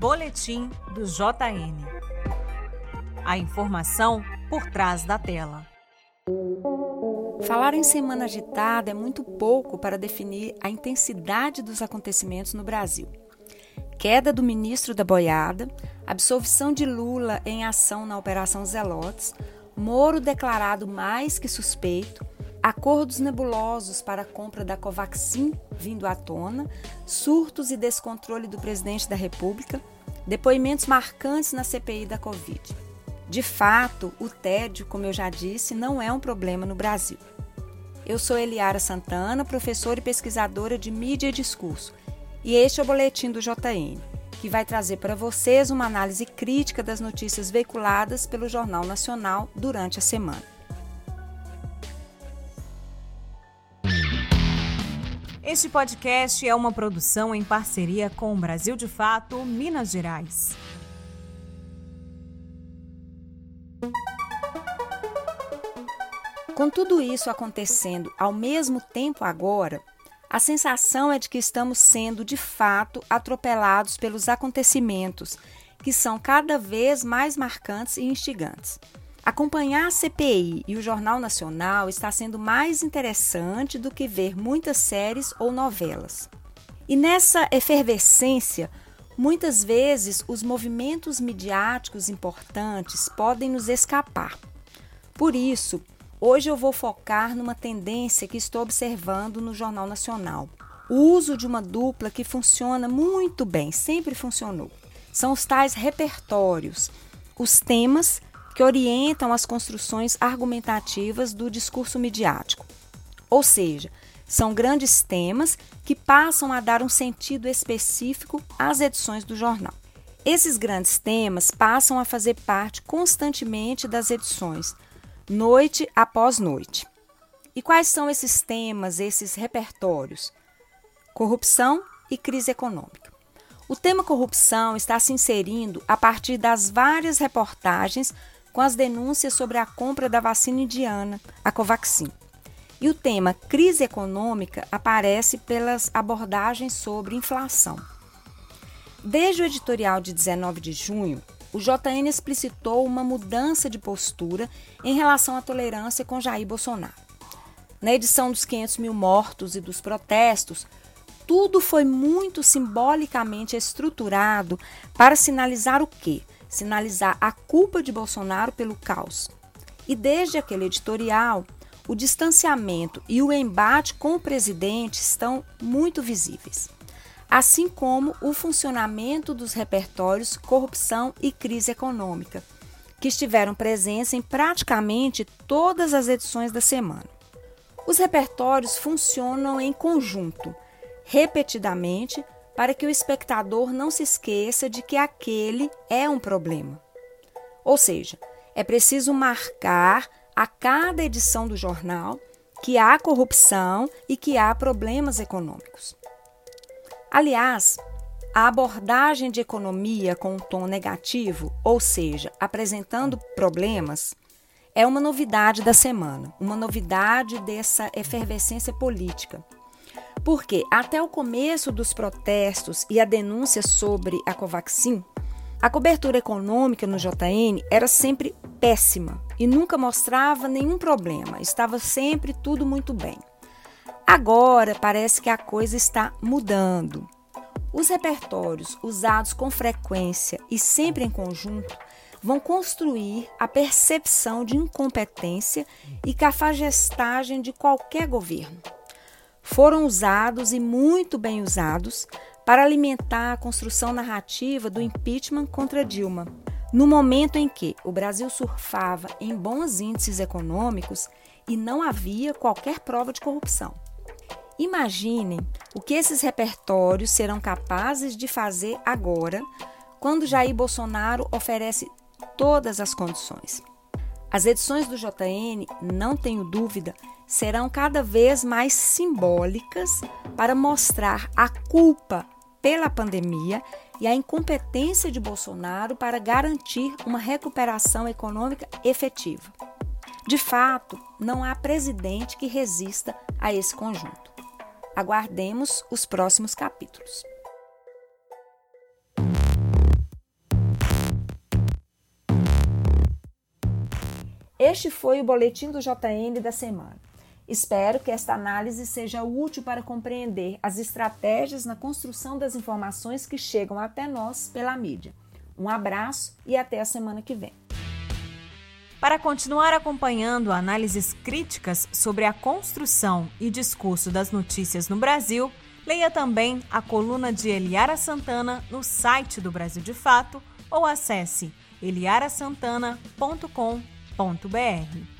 Boletim do JN. A informação por trás da tela. Falar em semana agitada é muito pouco para definir a intensidade dos acontecimentos no Brasil. Queda do ministro da boiada, absolvição de Lula em ação na Operação Zelotes, Moro declarado mais que suspeito, acordos nebulosos para a compra da Covaxin vindo à tona, surtos e descontrole do presidente da República, depoimentos marcantes na CPI da Covid. De fato, o tédio, como eu já disse, não é um problema no Brasil. Eu sou Eliara Santana, professora e pesquisadora de mídia e discurso, e este é o boletim do JN que vai trazer para vocês uma análise crítica das notícias veiculadas pelo Jornal Nacional durante a semana. Este podcast é uma produção em parceria com o Brasil de Fato, Minas Gerais. Com tudo isso acontecendo ao mesmo tempo agora, a sensação é de que estamos sendo, de fato, atropelados pelos acontecimentos, que são cada vez mais marcantes e instigantes. Acompanhar a CPI e o Jornal Nacional está sendo mais interessante do que ver muitas séries ou novelas. E nessa efervescência, muitas vezes os movimentos midiáticos importantes podem nos escapar. Por isso, Hoje eu vou focar numa tendência que estou observando no Jornal Nacional. O uso de uma dupla que funciona muito bem, sempre funcionou. São os tais repertórios, os temas que orientam as construções argumentativas do discurso midiático. Ou seja, são grandes temas que passam a dar um sentido específico às edições do jornal. Esses grandes temas passam a fazer parte constantemente das edições, noite após noite. E quais são esses temas, esses repertórios? Corrupção e crise econômica. O tema corrupção está se inserindo a partir das várias reportagens com as denúncias sobre a compra da vacina indiana, a Covaxin. E o tema crise econômica aparece pelas abordagens sobre inflação. Desde o editorial de 19 de junho, o JN explicitou uma mudança de postura em relação à tolerância com Jair Bolsonaro. Na edição dos 500 mil mortos e dos protestos, tudo foi muito simbolicamente estruturado para sinalizar o quê? Sinalizar a culpa de Bolsonaro pelo caos. E desde aquele editorial, o distanciamento e o embate com o presidente estão muito visíveis assim como o funcionamento dos repertórios Corrupção e Crise Econômica, que estiveram presentes em praticamente todas as edições da semana. Os repertórios funcionam em conjunto, repetidamente, para que o espectador não se esqueça de que aquele é um problema. Ou seja, é preciso marcar a cada edição do jornal que há corrupção e que há problemas econômicos. Aliás, a abordagem de economia com um tom negativo, ou seja, apresentando problemas, é uma novidade da semana, uma novidade dessa efervescência política. Porque até o começo dos protestos e a denúncia sobre a Covaxin, a cobertura econômica no JN era sempre péssima e nunca mostrava nenhum problema, estava sempre tudo muito bem. Agora parece que a coisa está mudando. Os repertórios usados com frequência e sempre em conjunto vão construir a percepção de incompetência e cafagestagem de qualquer governo. Foram usados e muito bem usados para alimentar a construção narrativa do impeachment contra Dilma, no momento em que o Brasil surfava em bons índices econômicos e não havia qualquer prova de corrupção. Imaginem o que esses repertórios serão capazes de fazer agora, quando Jair Bolsonaro oferece todas as condições. As edições do JN, não tenho dúvida, serão cada vez mais simbólicas para mostrar a culpa pela pandemia e a incompetência de Bolsonaro para garantir uma recuperação econômica efetiva. De fato, não há presidente que resista a esse conjunto. Aguardemos os próximos capítulos. Este foi o boletim do JN da semana. Espero que esta análise seja útil para compreender as estratégias na construção das informações que chegam até nós pela mídia. Um abraço e até a semana que vem. Para continuar acompanhando análises críticas sobre a construção e discurso das notícias no Brasil, leia também a coluna de Eliara Santana no site do Brasil de Fato ou acesse eliarasantana.com.br www.ecoagro.br.